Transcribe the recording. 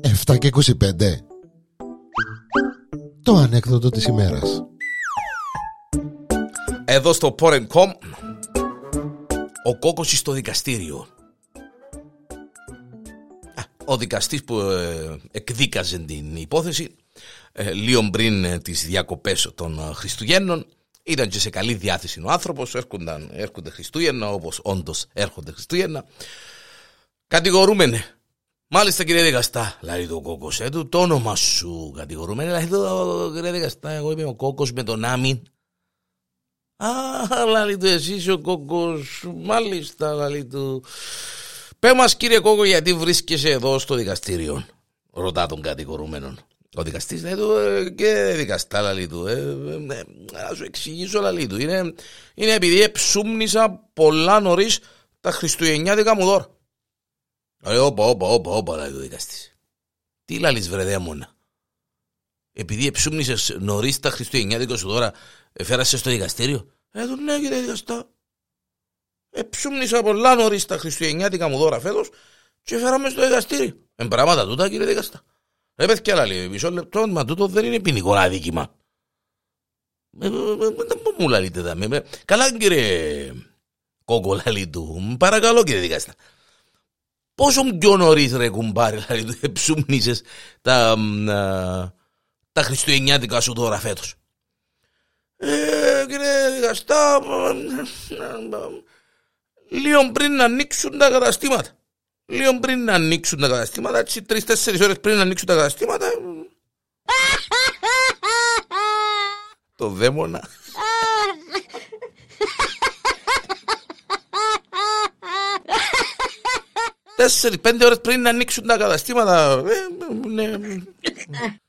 Εφτά και 25 Το ανέκδοτο της ημέρας Εδώ στο Porn.com ο κόκκος στο δικαστήριο. Ο δικαστής που ε, εκδίκαζε την υπόθεση ε, λίγο πριν ε, τις διακοπές των Χριστουγέννων ήταν και σε καλή διάθεση ο άνθρωπος, έρχονταν, έρχονται Χριστούγεννα όπως όντως έρχονται Χριστούγεννα. Κατηγορούμενε. Μάλιστα κύριε Δικαστά, λέει το κόκκος, ε, το όνομα σου κατηγορούμενε, λέει το κύριε Δικαστά, εγώ είμαι ο κόκκος με τον Άμιν. Α, λαλή του εσύ ο κόκκος, μάλιστα λαλή του. Πέ μας κύριε κόκκο γιατί βρίσκεσαι εδώ στο δικαστήριο, ρωτά τον κατηγορούμενο. Ο δικαστής λέει του «Ε, και δικαστά λαλή του, ε, ε, να σου εξηγήσω λαλή του. Είναι, είναι επειδή εψούμνησα πολλά νωρίς τα χριστουγεννιάτικα μου δώρα. Λέει όπα όπα όπα όπα λέει ο δικαστής. Τι λαλείς βρε δαίμονα. Επειδή εψούμνησες νωρίς τα χριστουγεννιάτικα σου δώρα Φέρασες στο δικαστήριο. Ε, του ναι κύριε δικαστά. Εψούμνησα πολλά νωρίς τα χριστουγεννιάτικα μου δώρα φέτος και φέραμε στο δικαστήριο. Εν πράγματα τούτα κύριε δικαστά. Ε, παιδιά άλλα λέει, μισό λεπτό, μα τούτο δεν είναι ποινικό αδίκημα. Ε, πού μου λαλείτε τα Καλά κύριε κόκο λαλί του, παρακαλώ κύριε δικαστά. Πόσο πιο νωρίς ρε κουμπάρι λαλί του, εψούμνησες τα, τα χριστουγεννιάτικα σου δώρα φέτος. Ε, κύριε δικαστά, λίγο πριν να ανοίξουν τα καταστήματα. Λίγο πριν να ανοίξουν τα καταστήματα, έτσι τρεις-τέσσερις ώρες πριν να ανοίξουν τα καταστήματα. Το δαίμονα. Τέσσερις, πέντε ώρες πριν να ανοίξουν τα καταστήματα. Ε, ναι.